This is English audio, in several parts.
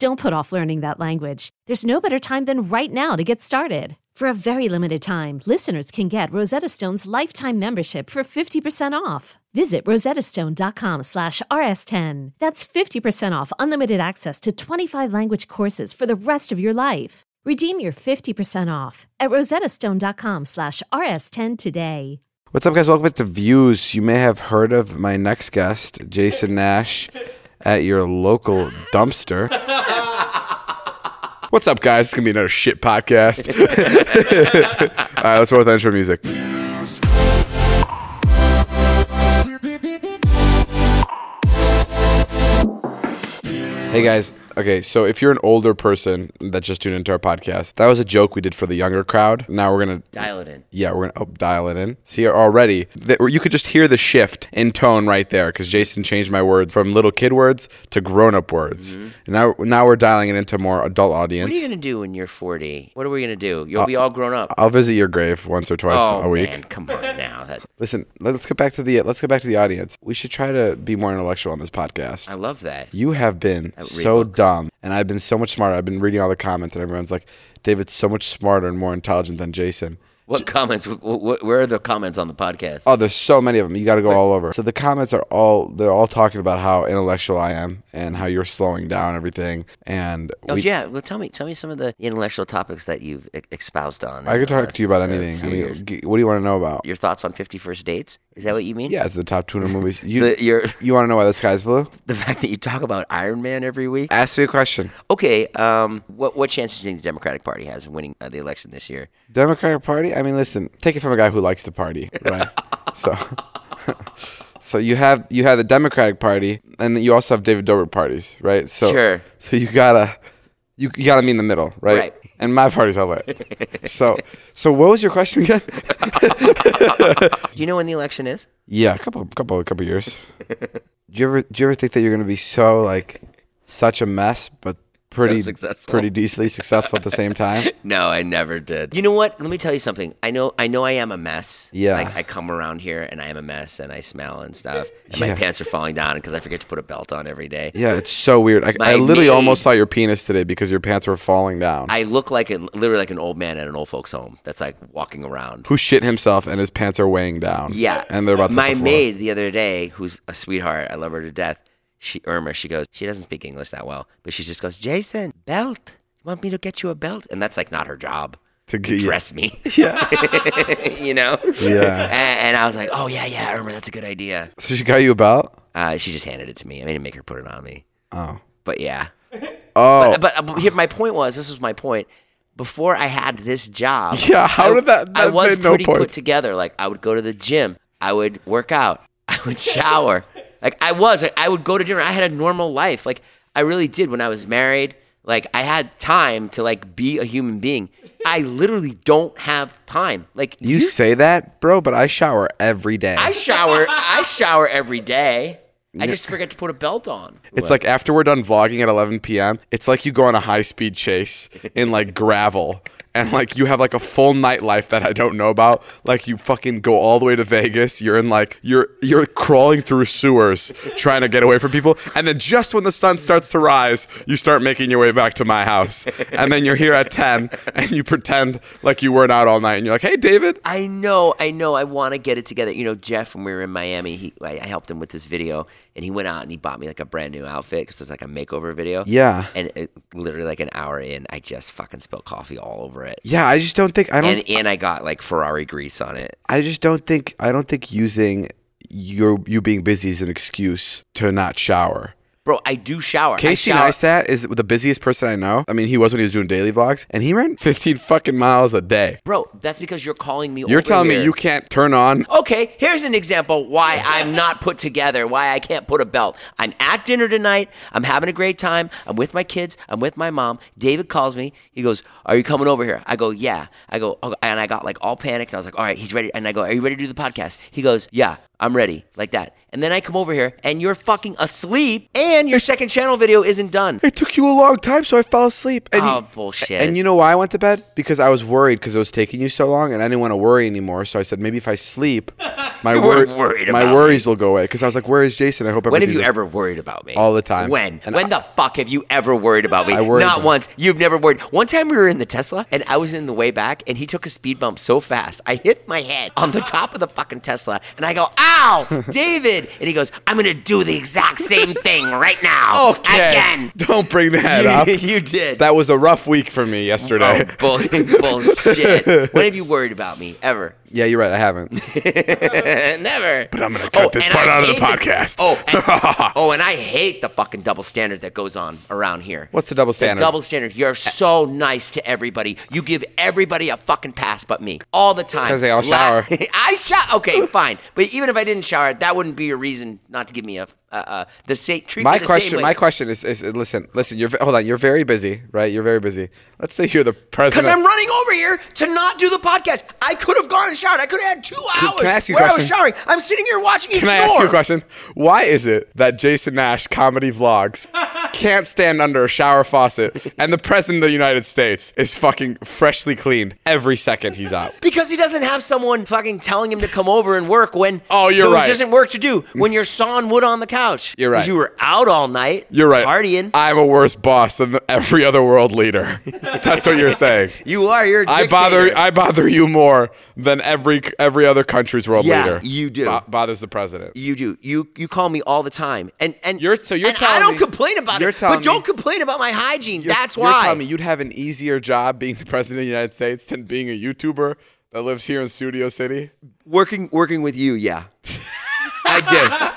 Don't put off learning that language. There's no better time than right now to get started. For a very limited time, listeners can get Rosetta Stone's lifetime membership for 50% off. Visit rosettastone.com slash rs10. That's 50% off unlimited access to 25 language courses for the rest of your life. Redeem your 50% off at rosettastone.com slash rs10 today. What's up, guys? Welcome to Views. You may have heard of my next guest, Jason Nash, at your local dumpster. What's up, guys? It's gonna be another shit podcast. All right, let's roll with the intro music. Hey guys. Okay, so if you're an older person that just tuned into our podcast, that was a joke we did for the younger crowd. Now we're gonna Dial it in. yeah, we're gonna oh, dial it in. See already, that you could just hear the shift in tone right there because Jason changed my words from little kid words to grown up words. And now, now we're dialing it into more adult audience. Mm-hmm. What are you gonna do when you're 40? What are we gonna do? You'll be all grown up. I'll visit your grave once or twice oh a week. man, come on now. That's Listen, let's get back to the let's get back to the audience. We should try to be more intellectual on this podcast. I love that. You have been so books. Dumb, and I've been so much smarter. I've been reading all the comments, and everyone's like, "David's so much smarter and more intelligent than Jason." What comments? Wh- wh- where are the comments on the podcast? Oh, there's so many of them. You got to go all over. So the comments are all they're all talking about how intellectual I am and how you're slowing down everything. And Oh we- yeah, well tell me, tell me some of the intellectual topics that you've e- espoused on. I could talk to you about uh, anything. I mean, g- what do you want to know about? your thoughts on Fifty First Dates? Is that what you mean? Yeah, it's the top 200 movies. You The, your you want to know why the sky's blue? the fact that you talk about Iron Man every week. Ask me a question. Okay, um, what what chances do you think the Democratic Party has of winning uh, the election this year? Democratic Party? I mean, listen, take it from a guy who likes to party, right? so, so you have you have the Democratic Party, and you also have David Dobrik parties, right? So, Sure. So you gotta you, you gotta be in the middle, right? Right. And my party's all lit. so, so what was your question again? Do you know when the election is? yeah, a couple, couple, couple years. Do you ever do you ever think that you're gonna be so like such a mess, but pretty successful. pretty decently successful at the same time? No, I never did. You know what? Let me tell you something. I know I know I am a mess. Yeah. Like I come around here and I am a mess and I smell and stuff. And Yeah. my pants are falling down because I forget to put a belt on every day. Yeah, it's so weird. I, I literally maid- almost saw your penis today because your pants were falling down. I look like a literally like an old man at an old folks home that's like walking around. Who shit himself and his pants are weighing down. Yeah. and they're about to My the maid the other day, who's a sweetheart, I love her to death. She Irma, she goes, she doesn't speak English that well, but she just goes, Jason, belt. You want me to get you a belt? And that's like not her job. To To dress me. Yeah. you know? Yeah. And, and I was like, oh yeah, yeah, Irma, that's a good idea. So she got you a belt? Uh, she just handed it to me. I didn't make her put it on me. Oh. But yeah. Oh. But, but here, my point was, this was my point. Before I had this job, Yeah, how I, did that- I was made no pretty put together. Like I would go to the gym, I would work out, I would shower. Like I was, like, I would go to dinner. I had a normal life. Like I really did when I was married. Like I had time to like be a human being. I literally don't have time. Like you say that, bro, but I shower every day. I shower. I shower every day. I just forget to put a belt on. it's like after we're done vlogging at 11 p.m., it's like you go on a high speed chase in like gravel. And like you have like a full nightlife that I don't know about. Like you fucking go all the way to Vegas. You're in like you're you're crawling through sewers trying to get away from people. And then just when the sun starts to rise, you start making your way back to my house. And then you're here at 10 and you pretend like you weren't out all night. And you're like, hey David. I know, I know. I want to get it together. You know, Jeff, when we were in Miami, he, I, I helped him with this video, and he went out and he bought me like a brand new outfit because it's like a makeover video. Yeah. And it, literally, like an hour in, I just fucking spilled coffee all over it. Yeah, I just don't think I don't And and I got like Ferrari grease on it. I just don't think I don't think using your you being busy is an excuse to not shower. Bro. I do shower. Casey shower. Neistat is the busiest person I know. I mean, he was when he was doing daily vlogs, and he ran 15 fucking miles a day. Bro, that's because you're calling me. You're telling here. me you can't turn on Okay, here's an example why I'm not put together, why I can't put a belt. I'm at dinner tonight. I'm having a great time. I'm with my kids. I'm with my mom. David calls me. He goes, Are you coming over here? I go, Yeah. I go, "Okay," and I got like all panicked. And I was like, All right, he's ready. And I go, Are you ready to do the podcast? He goes, Yeah, I'm ready. Like that. And then I come over here and you're fucking asleep and your second channel video isn't done. It took you a long time, so I fell asleep. And Oh, you- bullshit. And you know why I went to bed? Because I was worried because it was taking you so long, and I didn't want to worry anymore. So I said maybe if I sleep, my wor- my worries will go away. Because I was like, where is Jason? I hope. When have you ever worried about me? All the time. When? And when I- the fuck have you ever worried about me? I worried Not about- once. You've never worried. One time we were in the Tesla and I was in the way back and he took a speed bump so fast. I hit my head on the top of the fucking Tesla and I go, ow, David. And he goes, I'm going to do the exact same thing right now. Okay. Again. Don't bring that up. You, you did. That was a rough week for me yesterday. Oh, bull- bullshit. when have you worried about me? Ever? Yeah, you're right. I haven't. Never. But I'm gonna cut oh, this part out of the podcast. Oh, and, oh, and I hate the fucking double standard that goes on around here. What's the double standard? The double standard. You're so nice to everybody. You give everybody a fucking pass but me all the time. Because they all La- shower. I shower. Okay, fine. But even if I didn't shower, that wouldn't be a reason not to give me a uh, uh, the same. My question, my question is, is, listen, listen. You're hold on. You're very busy, right? You're very busy. Let's say you're the president. Because I'm running over here to not do the podcast. I could have gone and showered. I could have had two hours can I ask you a where I was question? showering. I'm sitting here watching you Can I ask you a question? Why is it that Jason Nash comedy vlogs can't stand under a shower faucet and the president of the United States is fucking freshly cleaned every second he's out? Because he doesn't have someone fucking telling him to come over and work when Oh, you're there right. isn't work to do when you're sawing wood on the couch. You're 'Cause right. You were out all night. You're right. Partying. I'm a worse boss than every other world leader. That's what you're saying. you are. You're. I bother. I bother you more than every every other country's world Yeah, leader. you do. Bo- bothers the president. You do. You you call me all the time, and and You're- so you're and I don't me- complain about you're it, telling but don't complain about my hygiene. That's why. You're telling me you'd have an easier job being the president of the United States than being a YouTuber that lives here in Studio City. working working with you, yeah, I do.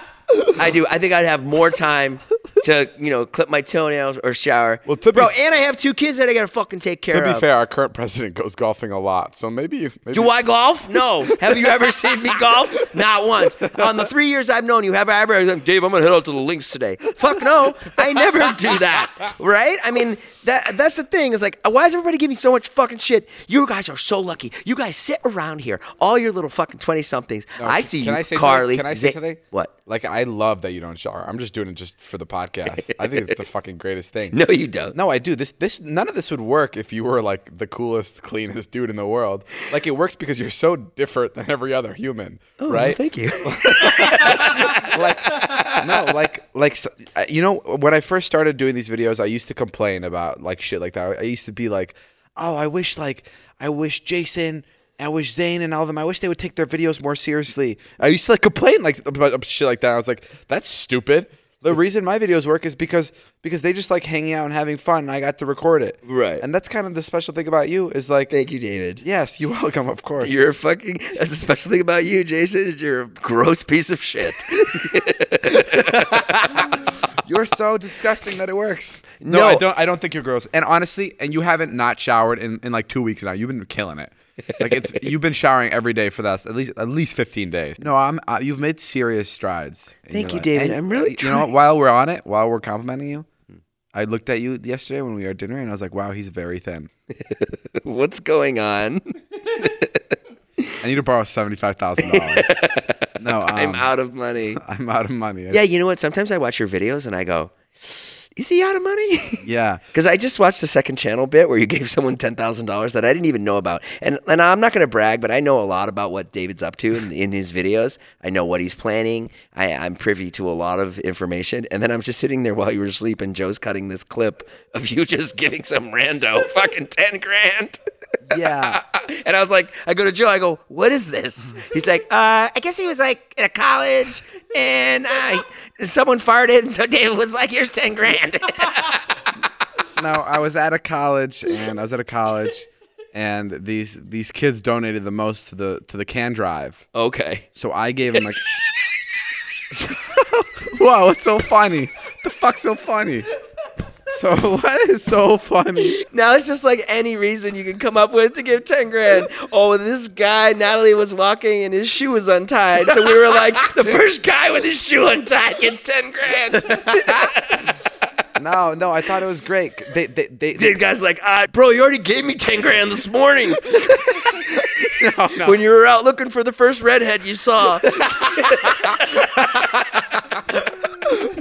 I do. I think I'd have more time to you know clip my toenails or shower. Well, to be bro, f- and I have two kids that I gotta fucking take care of. To be of. fair, our current president goes golfing a lot, so maybe. maybe Do I golf? No. Have you ever seen me golf? Not once. On the three years I've known you, have I ever Dave, I'm gonna head out to the links today? Fuck no. I never do that. Right? I mean, that that's the thing. Is like, why is everybody giving me so much fucking shit? You guys are so lucky. You guys sit around here, all your little fucking twenty somethings. I see Can you, I say Carly. Something? Can I say Zay- something? What? Like I love that you don't shower. I'm just doing it just for the podcast. I think it's the fucking greatest thing. No, you don't. No, I do. This this none of this would work if you were like the coolest, cleanest dude in the world. Like it works because you're so different than every other human, oh, right? Oh, Thank you. like no, like like you know when I first started doing these videos, I used to complain about like shit like that. I used to be like, "Oh, I wish like I wish Jason, I wish Zane and all of them. I wish they would take their videos more seriously." I used to like complain like about shit like that. I was like, "That's stupid." The reason my videos work is because because they just like hanging out and having fun. And I got to record it, Right. And that's kind of the special thing about you is like, Thank you, David. yes, you're welcome, of course. You're a fucking. That's the special thing about you, Jason. Is you're a gross piece of shit. You're so disgusting that it works. No, No. I don't. I don't think you're gross. And honestly, and you haven't not showered in, in like two weeks now. You've been killing it. Like it's you've been showering every day for that at least at least 15 days. No, I'm. Uh, you've made serious strides. Thank you, life. David. And, I'm really You know, what? while we're on it, while we're complimenting you, I looked at you yesterday when we were at dinner, and I was like, "Wow, he's very thin." What's going on? I need to borrow seventy five thousand dollars. No, um, I'm out of money. I'm out of money. Yeah, you know what? Sometimes I watch your videos and I go, "Is he out of money?" yeah. Because I just watched the second channel bit where you gave someone ten thousand dollars that I didn't even know about, and and I'm not going to brag, but I know a lot about what David's up to in, in his videos. I know what he's planning. I, I'm privy to a lot of information, and then I'm just sitting there while you were asleep, and Joe's cutting this clip of you just giving some rando fucking ten grand. Yeah. and I was like, I go to Joe, I go, what is this? He's like, uh, I guess he was like at a college and uh, someone farted. And so David was like, here's 10 grand. no, I was at a college and I was at a college and these these kids donated the most to the to the can drive. okay. So I gave them like Wow, what's so funny? The fuck's so funny? So what is so funny? Now it's just like any reason you can come up with to give 10 grand. Oh, this guy, Natalie was walking and his shoe was untied. So we were like, the first guy with his shoe untied gets 10 grand. No, no, I thought it was great. They, they, they, The guy's like, ah, bro, you already gave me 10 grand this morning no, no. when you were out looking for the first redhead you saw.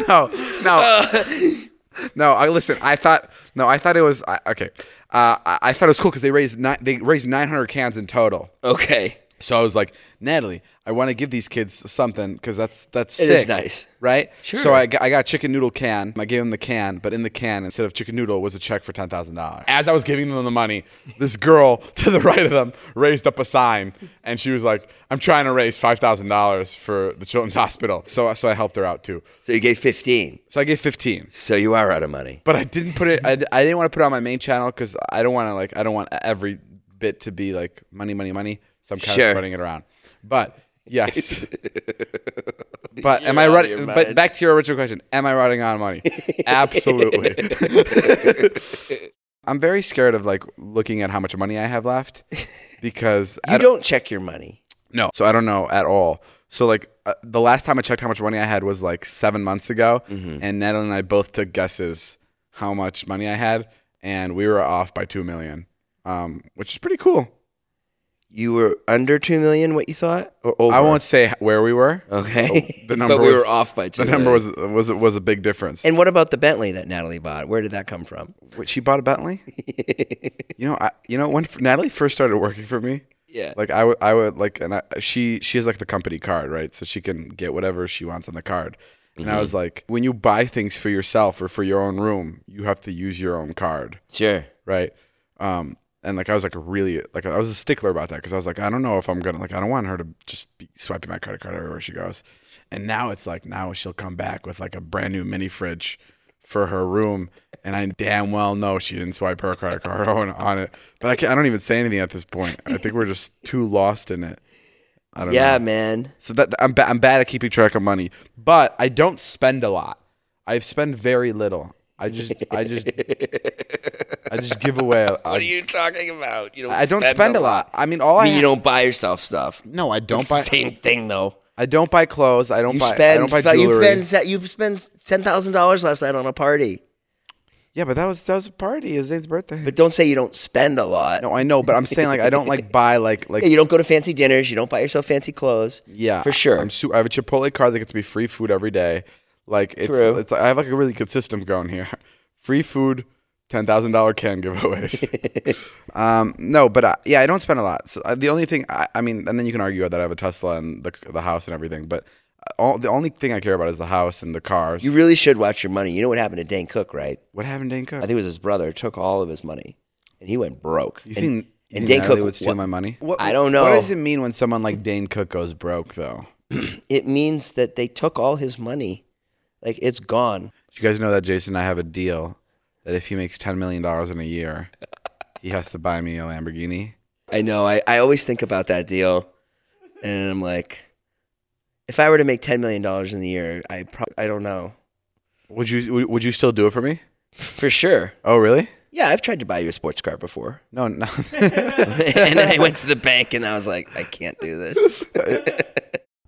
no, no, no. I listen. I thought no. I thought it was I, okay. Uh, I, I thought it was cool because they raised ni- they raised 900 cans in total. Okay. So I was like, Natalie, I want to give these kids something because that's that's It sick, is nice. right? Sure. So I got, I got a chicken noodle can. I gave them the can, but in the can instead of chicken noodle was a check for ten thousand dollars. As I was giving them the money, this girl to the right of them raised up a sign, and she was like, "I'm trying to raise five thousand dollars for the children's hospital." So so I helped her out too. So you gave 15. So I gave fifteen. So you are out of money. But I didn't put it. I, I didn't want to put it on my main channel because I don't want to like. I don't want every bit to be like money, money, money. So I'm kind Sure. of spreading it around. But yes. but am I out running? But back to your original question: Am I running on money? Absolutely. I'm very scared of like looking at how much money I have left because I You don't check your money. no. So I don't know at all. So like uh, the last time I checked how much money I had was like seven months ago, Mm-hmm. and Natalie and I both took guesses how much money I had, and we were off by two million, um, which is pretty cool. You were under 2 million, what you thought? Or over? I won't say where we were. Okay. The number but we was- were off by 2 The number was was was a big difference. And what about the Bentley that Natalie bought? Where did that come from? Wait, she bought a Bentley. you know, I you know when Natalie first started working for me, Yeah. like I would I would like and I, she she has like the company card right so she can get whatever she wants on the card and Mm-hmm. I was like when you buy things for yourself or for your own room you have to use your own card Sure. right um and like I was like really like I was a stickler about that because I was like I don't know if I'm gonna like I don't want her to just be swiping my credit card everywhere she goes. And now it's like now she'll come back with like a brand new mini fridge for her room and I damn well know she didn't swipe her credit card on, on it. But I, can't, I don't even say anything at this point. I think we're just too lost in it. I don't Yeah, know. man. so that I'm, ba- I'm bad at keeping track of money but I don't spend a lot. I've spent very little I just I just I just give away. What are you talking about? You don't I don't spend a lot. I mean, all I I, mean, you don't buy yourself stuff. No, I don't buy. Same thing though. I don't buy clothes. I don't You buy. I don't buy fi- you spend you spend ten thousand dollars last night on a party. yeah, but that was that was a party. It was Zane's birthday. But don't say you don't spend a lot. no, I know, but I'm saying like I don't like buy like like Yeah, you don't go to fancy dinners. You don't buy yourself fancy clothes. yeah for sure. I'm su- I have a Chipotle card that gets me free food every day. Like it's True. it's I have like a really good system going here. Free food, ten thousand dollar can giveaways. um, no, but uh, yeah, I don't spend a lot. So uh, the only thing I, I mean, and then you can argue that I have a Tesla and the the house and everything, but. uh, All, the only thing I care about is the house and the cars. You really should watch your money. You know what happened to Dane Cook, right? what happened, to Dane Cook? I think it was his brother took all of his money, and he went broke. You and, think, and Dane Cook would steal what- my money? I don't know. What does it mean when someone like Dane Cook goes broke, though? It means that they took all his money, like it's gone. Did you guys know that Jason and I have a deal that if he makes ten million dollars in a year, he has to buy me a Lamborghini? I know. I, I always think about that deal, and I'm like, if I were to make ten million dollars in the year, I probably I don't know Would you would- would you still do it for me? for sure. Oh, really? Yeah, I've tried to buy you a sports car before, No, no. and then I went to the bank and I was like, I can't do this.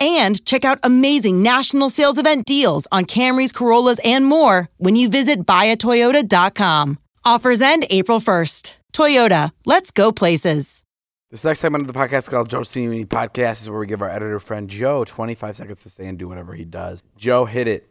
and check out amazing national sales event deals on Camrys, Corollas, and more when you visit buyatoyota.com. Offers end April 1st. Toyota, let's go places. This next segment of the podcast is called Joe Senior Podcast is where we give our editor friend Joe 25 seconds to stay and do whatever he does. Joe, hit it.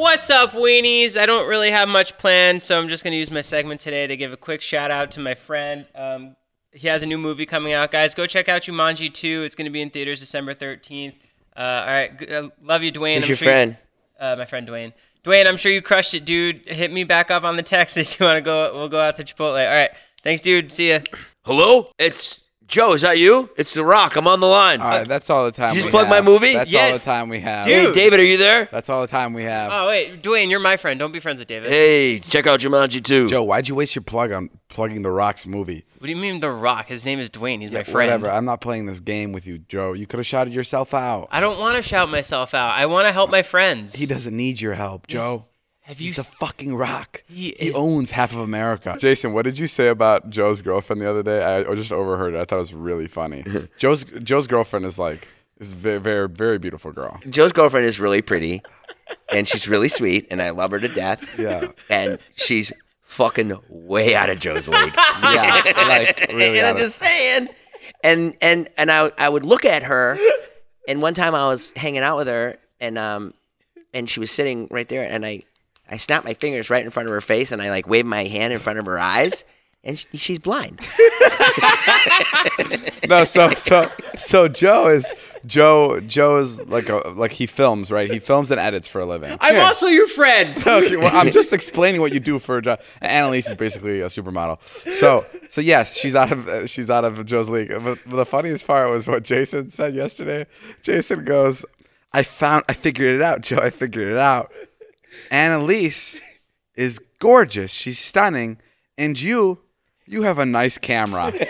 What's up, weenies? I don't really have much planned, so I'm just going to use my segment today to give a quick shout out to my friend. Um, he has a new movie coming out, guys. Go check out Jumanji 2. It's going to be in theaters December 13th. Uh, all right, g- uh, love you, Dwayne. Who's I'm your sure you- friend? uh, my friend Dwayne. Dwayne, I'm sure you crushed it, dude. Hit me back up on the text if you want to go. We'll go out to Chipotle. All right, thanks, dude. See ya. Hello? It's Joe. Is that you? It's The Rock. I'm on the line. All right, that's all the time. Did you we just plug have. my movie? That's Yeah. all the time we have. Dude. hey, David, are you there? That's all the time we have. Oh wait, Dwayne, you're my friend. Don't be friends with David. Hey, check out Jumanji 2. Joe, why'd you waste your plug on plugging The Rock's movie? What do you mean The Rock? His name is Dwayne. He's my friend. Whatever. I'm not playing this game with you, Joe. You could have shouted yourself out. I don't want to shout myself out. I want to help my friends. He doesn't need your help, Joe. Have you? He's the s- fucking rock. He He is- owns half of America. Jason, what did you say about Joe's girlfriend the other day? I, I just overheard it. I thought it was really funny. Joe's Joe's girlfriend is like is very very very beautiful girl. Joe's girlfriend is really pretty, and she's really sweet, and I love her to death. Yeah. And she's fucking way out of Joe's league. Yeah, like really. and out I'm of- just saying. And and and I I would look at her, and one time I was hanging out with her, and um, and she was sitting right there, and I I snap my fingers right in front of her face, and I like wave my hand in front of her eyes, and she, she's blind. No, so so so Joe is Joe Joe is like a like he films right. He films and edits for a living. I'm also your friend. okay, well, I'm just explaining what you do for a job. Annalise is basically a supermodel. So, so yes, she's out of uh, she's out of Joe's league. But, but the funniest part was what Jason said yesterday. Jason goes, "I found, I figured it out, Joe. I figured it out. Annalise is gorgeous. She's stunning, and you, you have a nice camera.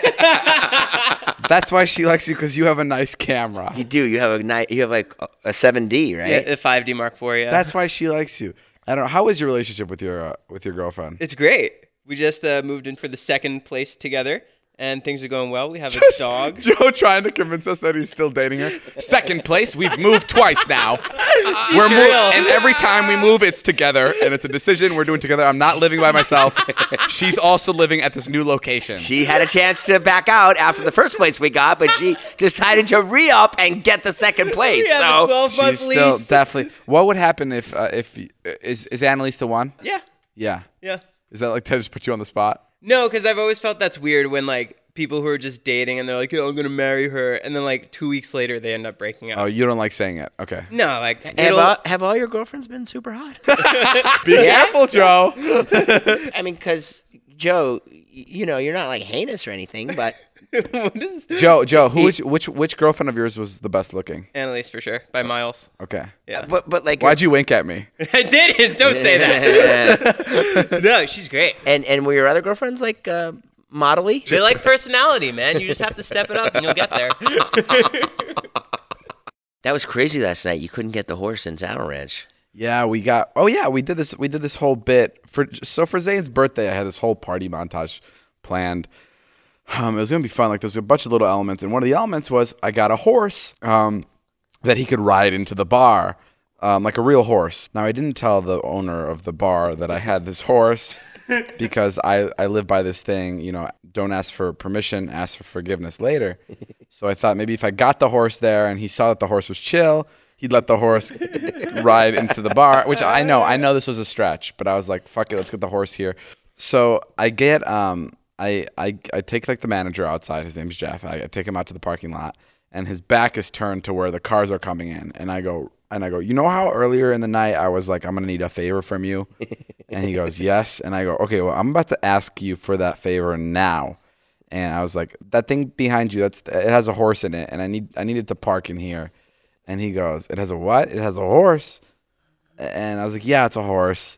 That's why she likes you because you have a nice camera. You do. You have a night. You have like a- a 7D, right? Yeah, the 5D Mark IV. Yeah, That's why she likes you. I don't. know. How is your relationship with your uh, with your girlfriend? it's great. We just uh, moved in for the second place together, and things are going well. We have a dog. Joe trying to convince us that he's still dating her. Second place, we've moved twice now. We're mo- and every time we move, it's together, and it's a decision we're doing together. I'm not living by myself. She's also living at this new location. She had a chance to back out after the first place we got, but she decided to re up and get the second place. We have a so 12 month She's still lease. definitely. What would happen if uh, if is is Annalise the one? yeah, Yeah. yeah. Is that like that just put you on the spot? No, because I've always felt that's weird when like people who are just dating and they're like, "Yeah, I'm gonna marry her," and then like two weeks later they end up breaking up. Oh, you don't like saying it. Okay. no, like have it'll- all, have all your girlfriends been super hot? Be careful, Joe. I mean, because Joe, y- you know, you're not like heinous or anything, but what is Joe, Joe, who is which which girlfriend of yours was the best looking? Annalise for sure by miles. Okay. Yeah, but but like Why'd you wink at me? I didn't. Don't say that. no, she's great. and and were your other girlfriends like uh, modelly? They like personality, man. You just have to step it up and you'll get there. That was crazy last night. You couldn't get the horse in Saddle Ranch. Yeah, we got. Oh yeah, we did this. We did this whole bit for. So for Zane's birthday, I had this whole party montage planned. Um, it was gonna be fun. Like there's a bunch of little elements, and one of the elements was I got a horse um, that he could ride into the bar, um, like a real horse. Now I didn't tell the owner of the bar that I had this horse because I I live by this thing. You know, don't ask for permission, ask for forgiveness later. So I thought maybe if I got the horse there and he saw that the horse was chill, he'd let the horse ride into the bar, which I know, I know this was a stretch, but I was like, fuck it, let's get the horse here. So I get, um, I, I, I take like the manager outside. His name's Jeff. I, I take him out to the parking lot, and his back is turned to where the cars are coming in, and I go, And I go, you know how earlier in the night I was like, I'm gonna need a favor from you, and he goes, yes. And I go, okay, well, I'm about to ask you for that favor now. And I was like, that thing behind you, that's it has a horse in it, and I need I needed to park in here. And he goes, it has a what? It has a horse. And I was like, yeah, it's a horse.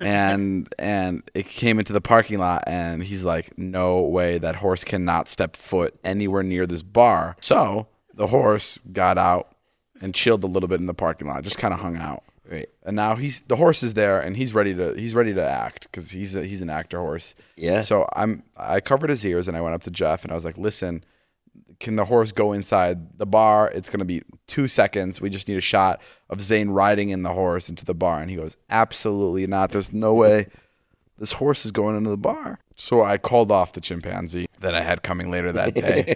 And and it came into the parking lot and he's like no way that horse cannot step foot anywhere near this bar so the horse got out and chilled a little bit in the parking lot just kind of hung out Right. and now he's the horse is there and he's ready to he's ready to act because he's a, he's an actor horse Yeah. so i'm i covered his ears and i went up to jeff and i was like listen can the horse go inside the bar? It's going to be two seconds. We just need a shot of Zane riding in the horse into the bar. And he goes, Absolutely not. There's no way this horse is going into the bar. So I called off the chimpanzee that I had coming later that day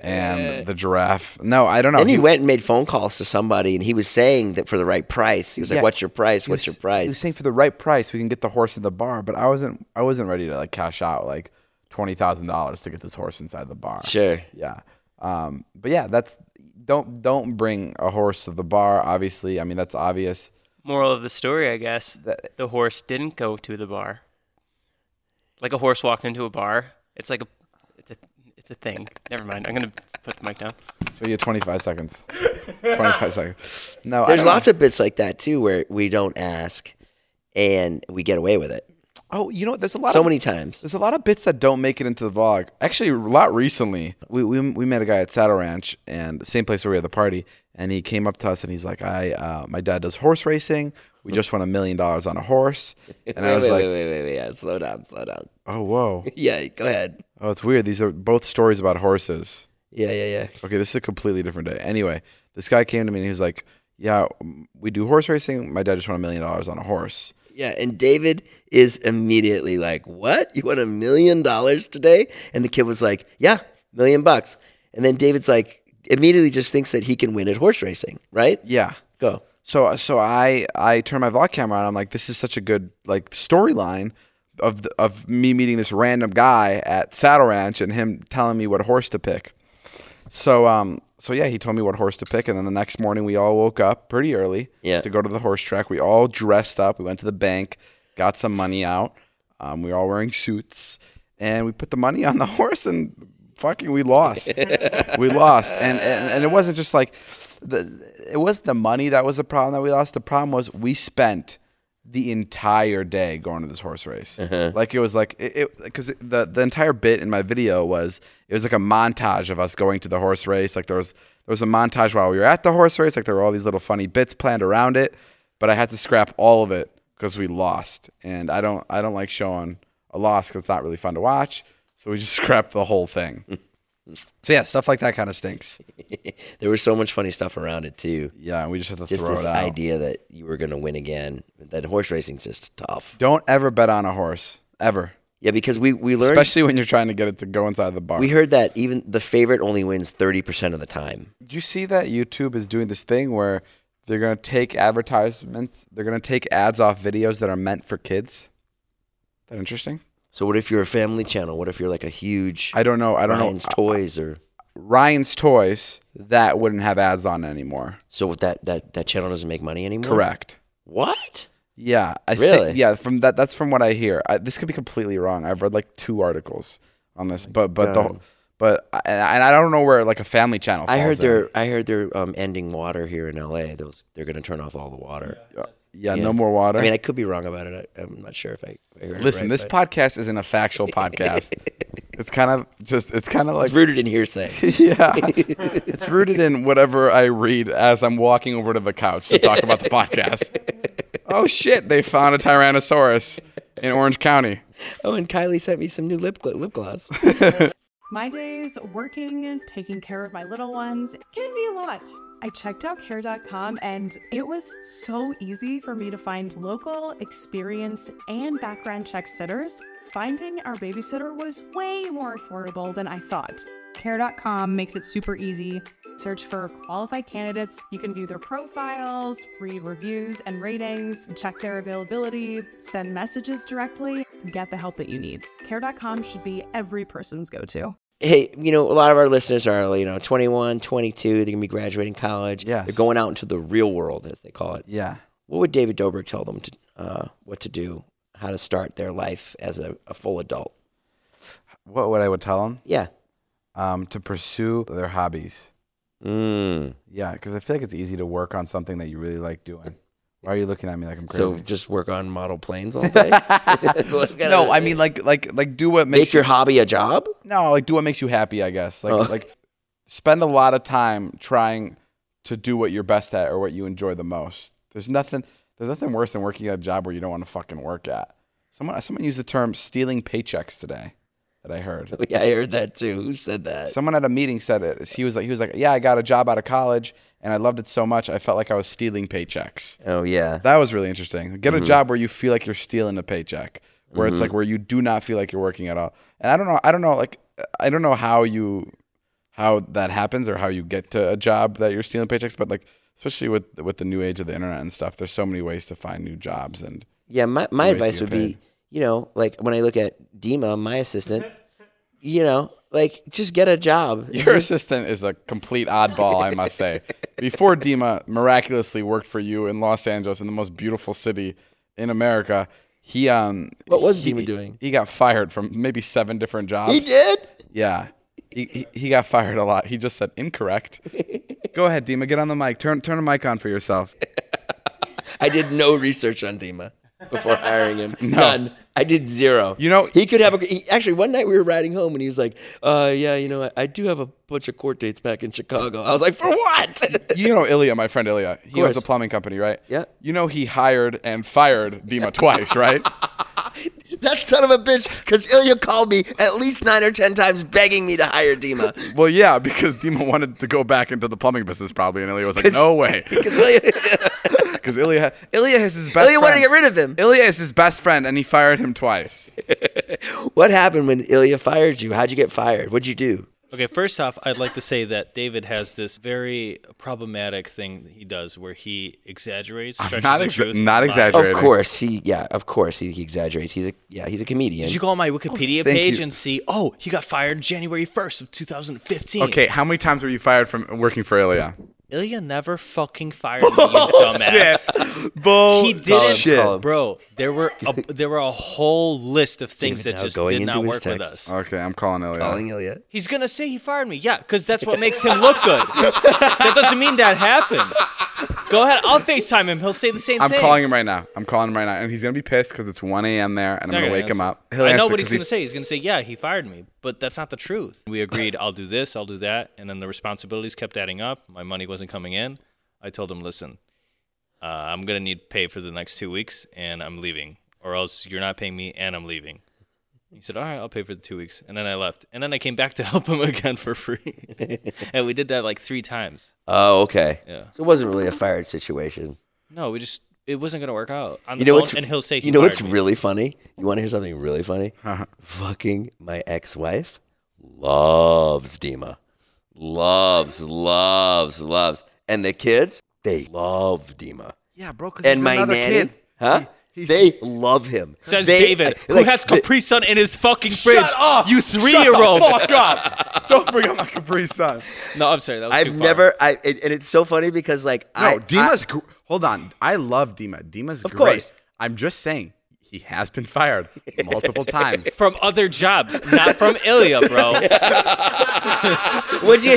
and the giraffe. No, I don't know. And he, went and made phone calls to somebody, and he was saying that for the right price. He was Yeah. like, "What's your price? he What's was- your price?" He was saying for the right price, we can get the horse in the bar. But I wasn't, I wasn't ready to like cash out like $20,000 to get this horse inside the bar. Sure. Yeah. Um, but yeah, that's don't don't bring a horse to the bar. Obviously, I mean that's obvious. Moral of the story, I guess, That- the horse didn't go to the bar. Like a horse walked into a bar. It's like a, it's a, it's a thing. Never mind. I'm gonna put the mic down. So you have 25 seconds. 25 seconds. No, There's lots of bits like that too, where we don't ask, and we get away with it Oh, you know, there's a lot. so of, many times. There's a lot of bits that don't make it into the vlog. Actually, a lot recently. We, we, we met a guy at Saddle Ranch and the same place where we had the party. And he came up to us and he's like, I, uh, my dad does horse racing. We just won a million dollars on a horse. And wait, I was wait, like, wait, wait, wait, wait, yeah, slow down, slow down. oh, whoa. Yeah, go ahead. Oh, it's weird. These are both stories about horses. Yeah, yeah, yeah. Okay, this is a completely different day. Anyway, this guy came to me and he was like, Yeah, we do horse racing. My dad just won a million dollars on a horse. Yeah, and David is immediately like, "What? You want a million dollars today?" And the kid was like, "Yeah, million bucks." And then David's like, immediately just thinks that he can win at horse racing, right? Yeah. Go. So so I I turn my vlog camera on. I'm like, this is such a good like storyline of the, of me meeting this random guy at Saddle Ranch and him telling me what horse to pick. So um so yeah, he told me what horse to pick, and then the next morning we all woke up pretty early Yeah. to go to the horse track. We all dressed up. We went to the bank, got some money out. Um, we were all wearing suits, and we put the money on the horse, and fucking we lost. we lost, and, and and it wasn't just like the it was the money that was the problem that we lost. The problem was we spent the entire day going to this horse race. Uh-huh. Like it was like it because the the entire bit in my video was it was like a montage of us going to the horse race. Like there was there was a montage while we were at the horse race. Like there were all these little funny bits planned around it, but I had to scrap all of it because we lost. And I don't I don't like showing a loss because it's not really fun to watch. So we just scrapped the whole thing. so yeah, stuff like that kind of stinks. There was so much funny stuff around it too. Yeah, and we just have to Just throw this it out. idea that you were going to win again. That horse racing's just tough. Don't ever bet on a horse ever. Yeah, because we we learned especially when you're trying to get it to go inside the bar. we heard that even the favorite only wins thirty percent of the time. Do you see that YouTube is doing this thing where they're gonna take advertisements, they're gonna take ads off videos that are meant for kids? That interesting? So what if you're a family channel? What if you're like a huge I don't know. I don't Ryan's know. Toys or Ryan's Toys that wouldn't have ads on anymore. so with that that that channel doesn't make money anymore? Correct. What? Yeah, I Really? Think, yeah, from that. That's from what I hear. I, this could be completely wrong. I've read like two articles on this, but but the God. but I- and I don't know where like a family channel. I heard falls in. they're I heard they're um, ending water here in LA. Those they're going to turn off all the water. Yeah, Yeah. no more water. I mean, I could be wrong about it. I, I'm not sure if I, I Listen, right, this but podcast isn't a factual podcast. it's kind of just it's kind of like it's rooted in hearsay. yeah, it's rooted in whatever I read as I'm walking over to the couch to talk about the podcast. Oh shit! They found a Tyrannosaurus in Orange County. oh, and Kylie sent me some new lip gl- lip gloss. My days working, taking care of my little ones can be a lot. I checked out care.com and it was so easy for me to find local, experienced, and background check sitters. Finding our babysitter was way more affordable than I thought. Care.com makes it super easy. Search for qualified candidates. You can view their profiles, read reviews and ratings, check their availability, send messages directly, get the help that you need. Care.com should be every person's go to. Hey, you know, a lot of our listeners are, you know, 21, 22. They're going to be graduating college. Yes. They're going out into the real world, as they call it. Yeah. What would David Dobrik tell them to, uh, what to do, how to start their life as a, a full adult? What would I would tell them? Yeah. Um, to pursue their hobbies. Mm. Yeah, because I feel like it's easy to work on something that you really like doing. Why are you looking at me like I'm crazy? So just work on model planes all day? no, I mean like like like do what makes Make your you, hobby a job? no like do what makes you happy. I guess like Oh. like spend a lot of time trying to do what you're best at or what you enjoy the most. There's nothing there's nothing worse than working at a job where you don't want to fucking work at. Someone someone used the term stealing paychecks today that I heard. Yeah, I heard that too. Who said that? Someone at a meeting said it. He was like, he was like, yeah, I got a job out of college and I loved it so much. I felt like I was stealing paychecks. oh, yeah. That was really interesting. Get a mm-hmm. job where you feel like you're stealing a paycheck, where it's mm-hmm. like where you do not feel like you're working at all. And I don't know, I don't know, like, I don't know how you, how that happens or how you get to a job that you're stealing paychecks, but like, especially with with the new age of the internet and stuff, there's so many ways to find new jobs. And Yeah, my, my advice would be, paid. You know, like when I look at Dima, my assistant, you know, like just get a job. your assistant is a complete oddball, I must say. Before Dima miraculously worked for you in Los Angeles, in the most beautiful city in America, he um. What was he- Dima doing? He got fired from maybe seven different jobs. He did? Yeah. He, he, he got fired a lot. He just said incorrect. Go ahead, Dima. Get on the mic. Turn turn a mic on for yourself. I did no research on Dima before hiring him. None. I did zero. You know- he could have a. He, actually, one night we were riding home and he was like, "Uh, yeah, you know, I, I do have a bunch of court dates back in Chicago." I was like, "For what?" You know Ilya, my friend Ilya. He owns a plumbing company, right? Yeah. You know he hired and fired Dima twice, right? that son of a bitch, because Ilya called me at least nine or ten times begging me to hire Dima. well, yeah, because Dima wanted to go back into the plumbing business probably, and Ilya was like, "No way," Because Ilya, because Ilya Ilya is his best. Friend. Ilya wanted to get rid of him. Ilya is his best friend, and he fired him twice. What happened when Ilya fired you? How'd you get fired? What'd you do? Okay, first off, I'd like to say that David has this very problematic thing that he does where he exaggerates, stretches not the truth. not exaggerating. Of course, he yeah, of course he, he exaggerates. He's a yeah, he's a comedian. Did you go on my Wikipedia oh, thank page you. and see, oh, he got fired January 1st of 2015. Okay, how many times were you fired from working for Ilya? Ilya never fucking fired me, you dumbass. Bull. He didn't, Shit. Bro. There were a, there were a whole list of things David that now just going did not into his work with texts. us. Okay, I'm calling Ilya. calling Ilya? He's gonna say he fired me, yeah, because that's what makes him look good. that doesn't mean that happened. Go ahead, I'll Facetime him. He'll say the same thing. I'm thing. calling him right now. I'm calling him right now, and he's gonna be pissed because it's 1 a.m. there, and I'm not gonna wake him answer. up. He'll I know answer what he's 'cause he- gonna say. He's gonna say, "Yeah, he fired me," but that's not the truth. We agreed, I'll do this, I'll do that, and then the responsibilities kept adding up. My money wasn't coming in. I told him, "Listen, uh, I'm gonna need pay for the next two weeks, and I'm leaving, or else you're not paying me, and I'm leaving." He said, "All right, I'll pay for the two weeks," and then I left, and then I came back to help him again for free, and we did that like three times. Oh, okay. Yeah. So it wasn't really a fired situation. No, we just it wasn't gonna work out on You know phone, what's and he'll say, he You know what's me. really funny? You want to hear something really funny? Uh-huh. Fucking my ex-wife loves Dima. Loves, loves, loves. And the kids, they love Dima. Yeah, bro. And he's my another nanny, kid. huh? He- he's- they love him. Says They- David, who like, has the- Capri Sun in his fucking fridge. Shut up! You Shut three-year-old. the fuck up! Don't bring up my Capri Sun. No, I'm sorry. That was too I've far. never, I, and and it's so funny because like No, I, Dima's. gr- hold on. I love Dima. Dima's Of great. course. I'm just saying he has been fired multiple times. from other jobs, not from Ilya, bro. What'd you,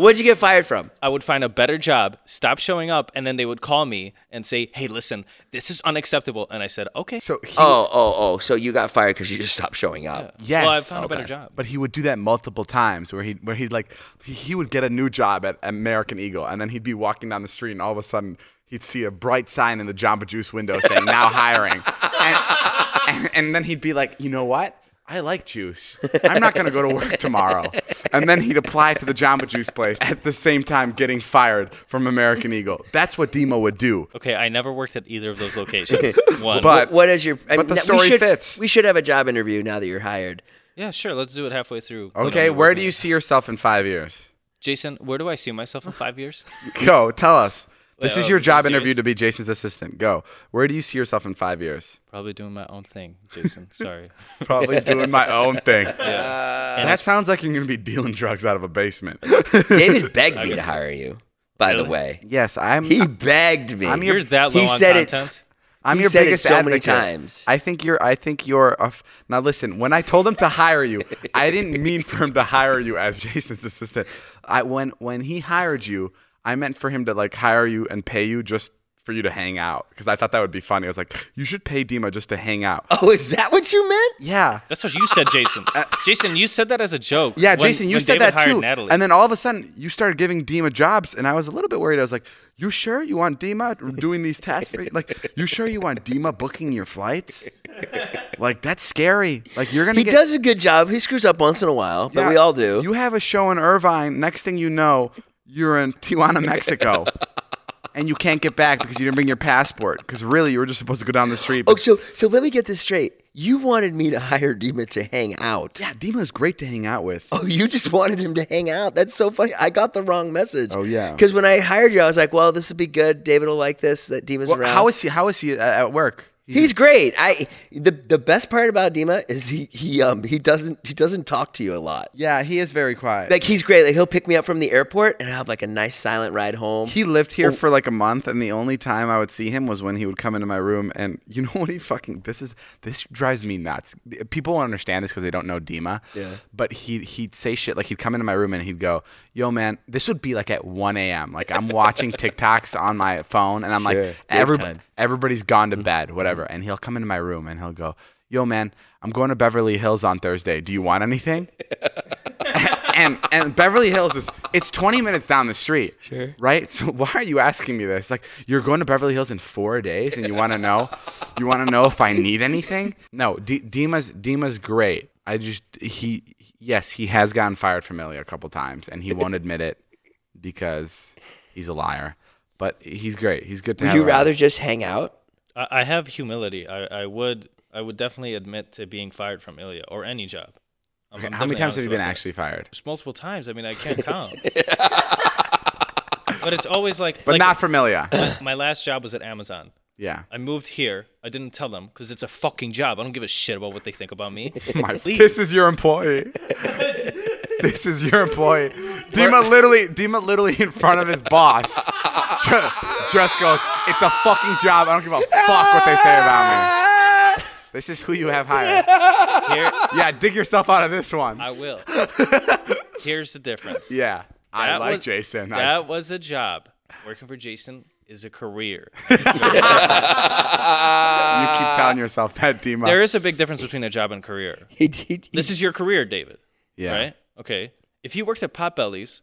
what'd you get fired from? I would find a better job, stop showing up, and then they would call me and say, "Hey, listen, this is unacceptable." And I said, "Okay." So he, Oh, oh, oh! So you got fired because you just stopped showing up. yes, Well, I found a better job. But he would do that multiple times, where he where he'd like he, he would get a new job at American Eagle, and then he'd be walking down the street, and all of a sudden he'd see a bright sign in the Jamba Juice window saying "Now hiring," and, and, and then he'd be like, you know what? I like juice. I'm not gonna go to work tomorrow. And then he'd apply to the Jamba Juice place at the same time getting fired from American Eagle. That's what Dima would do. Okay, I never worked at either of those locations. One. But- What is your? I But the we story should- fits. We should have a job interview now that you're hired. yeah, sure. Let's do it halfway through. Okay, where do you see yourself in five years? Jason? Where do I see myself in five years? Go, tell us. This is your job interview to be Jason's assistant. Go. Where do you see yourself in five years? Probably doing my own thing, Jason. Sorry. Probably doing my own thing. Yeah. And uh, That it's- sounds like you're going to be dealing drugs out of a basement. David begged me to hire you. By the Really? way, yes, I'm. he begged me. I'm your- You're that low he on said content. it's. I'm he your said it biggest so many advocate. times. I think you're. I think you're. A f- now listen. When I told him to hire you, I didn't mean for him to hire you as Jason's assistant. I when when he hired you, I meant for him to like hire you and pay you just for you to hang out because I thought that would be funny. I was like, you should pay Dima just to hang out. Oh, is that what you meant? Yeah. That's what you said, Jason. Jason, you said that as a joke. Uh, Yeah, when- Jason, you when said David that too. Natalie. And then all of a sudden, you started giving Dima jobs, and I was a little bit worried. I was like, "You sure you want Dima doing these tasks for you? Like, you sure you want Dima booking your flights? Like, that's scary. Like, you're gonna He get." does a good job. He screws up once in a while, but Yeah, we all do. You have a show in Irvine. Next thing you know, you're in Tijuana, Mexico. And you can't get back because you didn't bring your passport. Because really, you were just supposed to go down the street. oh, so so let me get this straight. You wanted me to hire Dima to hang out. yeah, Dima is great to hang out with. Oh, you just wanted him to hang out. That's so funny. I got the wrong message. Oh, yeah. Because when I hired you, I was like, "Well, this would be good. David will like this. That Dima's Well, around." how is he? How is he at, at work? He's great. I the the best part about Dima is he he um he doesn't he doesn't talk to you a lot. yeah, he is very quiet. Like he's great. Like he'll pick me up from the airport and have like a nice silent ride home. He lived here for like a month, and the only time I would see him was when he would come into my room. And you know what he fucking this is this drives me nuts. People won't understand this because they don't know Dima. Yeah. But he he'd say shit like he'd come into my room and he'd go, "Yo, man, this would be like at 1 a.m. Like I'm watching TikToks on my phone, and I'm Sure. like, every, time. Everybody's gone to mm-hmm. bed, whatever. And he'll come into my room and he'll go, "Yo, man, I'm going to Beverly Hills on Thursday. Do you want anything?" and and Beverly Hills is it's 20 minutes down the street. Sure. Right? So why are you asking me this? Like you're going to Beverly Hills in 4 days and you want to know you want to know if I need anything? No, D- Dima's Dima's great. I just he yes, he has gotten fired from Ilya a couple times and he won't admit it because he's a liar. But he's great. He's good to have Would you around. rather just hang out? I, I have humility. I, I would I would definitely admit to being fired from Ilya or any job. Okay, how many times have you been about that. actually fired? Just multiple times. I mean, I can't count. but it's always like. But like not from Ilya. My last job was at Amazon. yeah. I moved here. I didn't tell them because it's a fucking job. I don't give a shit about what they think about me. My, Leave. this is your employee. this is your employee. Dima literally, Dima literally in front of his boss, ju- just goes, "It's a fucking job. I don't give a fuck what they say about me." This is who you have hired. Here, Yeah, dig yourself out of this one. I will. Here's the difference. yeah, I That like was- Jason. I- That was a job. Working for Jason is a career. you keep telling yourself that, Dima. There is a big difference between a job and career. He, he, This is your career, David. yeah, Right? Okay. If you worked at Potbellies,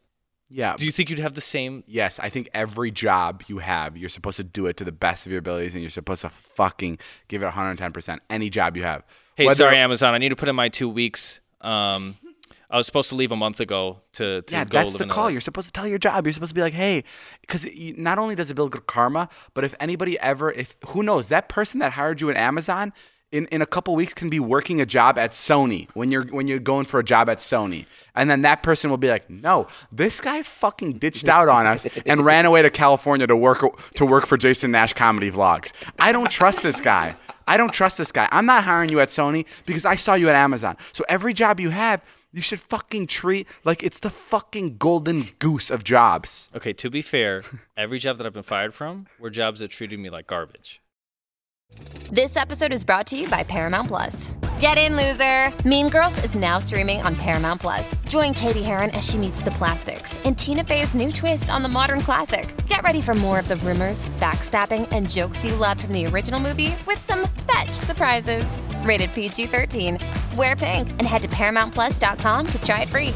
yeah. do you think you'd have the same? Yes, I think every job you have, you're supposed to do it to the best of your abilities, and you're supposed to fucking give it 110. percent Any job you have. Hey, Whether- sorry, Amazon. I need to put in my two weeks. Um, I was supposed to leave a month ago to, to yeah, that's the call. LA. You're supposed to tell your job. You're supposed to be like, hey, because not only does it build good karma, but if anybody ever, if who knows, that person that hired you at Amazon. In, in a couple weeks can be working a job at Sony when you're when you're going for a job at Sony. And then that person will be like no this guy fucking ditched out on us and ran away to California to work to work for Jason Nash comedy vlogs. I don't trust this guy. I don't trust this guy. I'm not hiring you at Sony because I saw you at Amazon. So every job you have you should fucking treat like it's the fucking golden goose of jobs. Okay, to be fair, every job that I've been fired from were jobs that treated me like garbage. This episode is brought to you by Paramount Plus. Get in, loser! Mean Girls is now streaming on Paramount Plus. Join Cady Heron as she meets the plastics in Tina Fey's new twist on the modern classic. Get ready for more of the rumors, backstabbing, and jokes you loved from the original movie with some fetch surprises. Rated PG 13. Wear pink and head to ParamountPlus.com to try it free.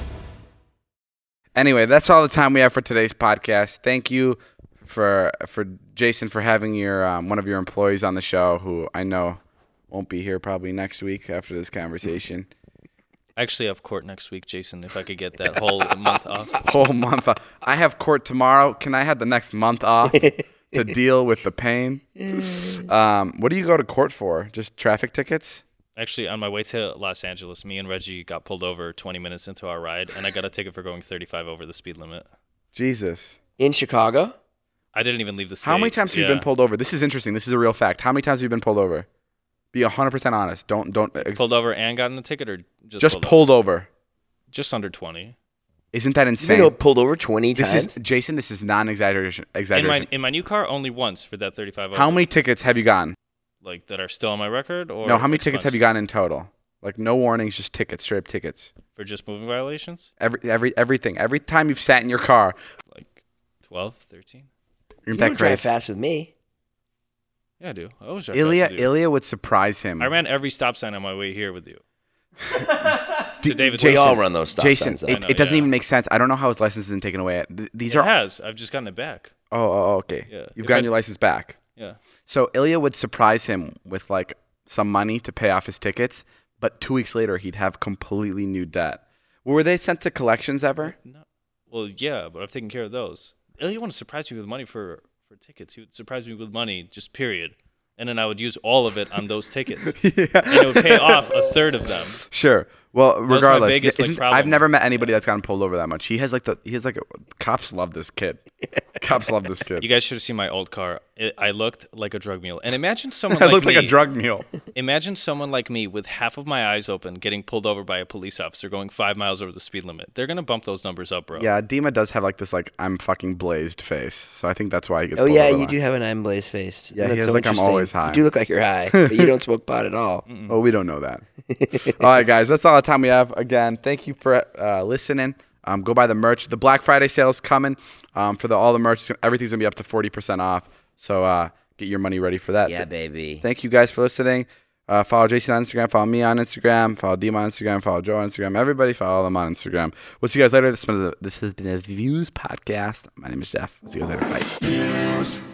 Anyway, that's all the time we have for today's podcast. Thank you for for Jason for having your um, one of your employees on the show who I know won't be here probably next week after this conversation. Actually, I have court next week, Jason. If I could get that whole month off. Whole month off. I have court tomorrow. Can I have the next month off to deal with the pain? Um, what do you go to court for? Just traffic tickets? Actually, on my way to Los Angeles, me and Reggie got pulled over 20 minutes into our ride, and I got a ticket for going 35 over the speed limit. Jesus. in Chicago. I didn't even leave the state. How many times have you been pulled over? This is interesting. This is a real fact. How many times have you been pulled over? Be 100% honest. Don't don't ex- Pulled over and gotten the ticket, or just, just pulled, pulled over. over? Just under twenty. Isn't that You insane? know, pulled over 20 this times. is Jason, this is non-exaggeration. In Exaggeration. my in my new car, only once for that thirty-five. how over. many tickets have you gotten? like that are still on my record, or No, how many tickets have you gotten in total? Like no warnings, just tickets, straight up tickets. for just moving violations? Every every everything. Every time you've sat in your car, Like 12, 13? Isn't you that don't drive crazy? fast with me. Yeah, I do. I always drive Ilya fast with you. Ilya would surprise him. I ran every stop sign on my way here with you. D- to David's We Jason, all run those stop Jason, signs, though. it, know, it doesn't yeah. even make sense. I don't know how his license isn't taken away. Th- These it are has. I've just gotten it back. oh, oh oh, okay. Yeah. You've If gotten I- your license back. Yeah. So Ilya would surprise him with like some money to pay off his tickets, but two weeks later he'd have completely new debt. Were they sent to collections ever? No. Well, yeah, but I've taken care of those. Ilya want to surprise me with money for for tickets. He would surprise me with money, just period. And then I would use all of it on those tickets. And it would pay off a third of them. Sure. Well, was regardless, biggest, like, problem. I've never met anybody that's gotten pulled over that much. He has like the he has like a, cops love this kid. cops love this kid. You guys should have seen my old car. It, I looked like a drug mule. And imagine someone I like looked me. like a drug mule. Imagine someone like me with half of my eyes open getting pulled over by a police officer going five miles over the speed limit. They're gonna bump those numbers up, bro. Yeah, Dima does have like this like I'm fucking blazed face, so I think that's why he gets. Oh pulled yeah, over you lot. do have an I'm blazed face. Yeah, he has so like I'm always high. You do look like you're high, but you don't smoke pot at all. Oh, we don't know that. all right, guys, that's all the time we have. Again, thank you for uh, listening. Um, go buy the merch. The Black Friday sale's coming. Um, for the all the merch, everything's gonna be up to forty percent off. So uh, get your money ready for that. Yeah, Th- baby. Thank you guys for listening. Uh, follow Jason on Instagram. Follow me on Instagram. Follow Dima on Instagram. Follow Joe on Instagram. Everybody follow them on Instagram. We'll see you guys later. This, has been a- this has been a Views podcast. My name is Jeff. We'll see you guys later. Bye.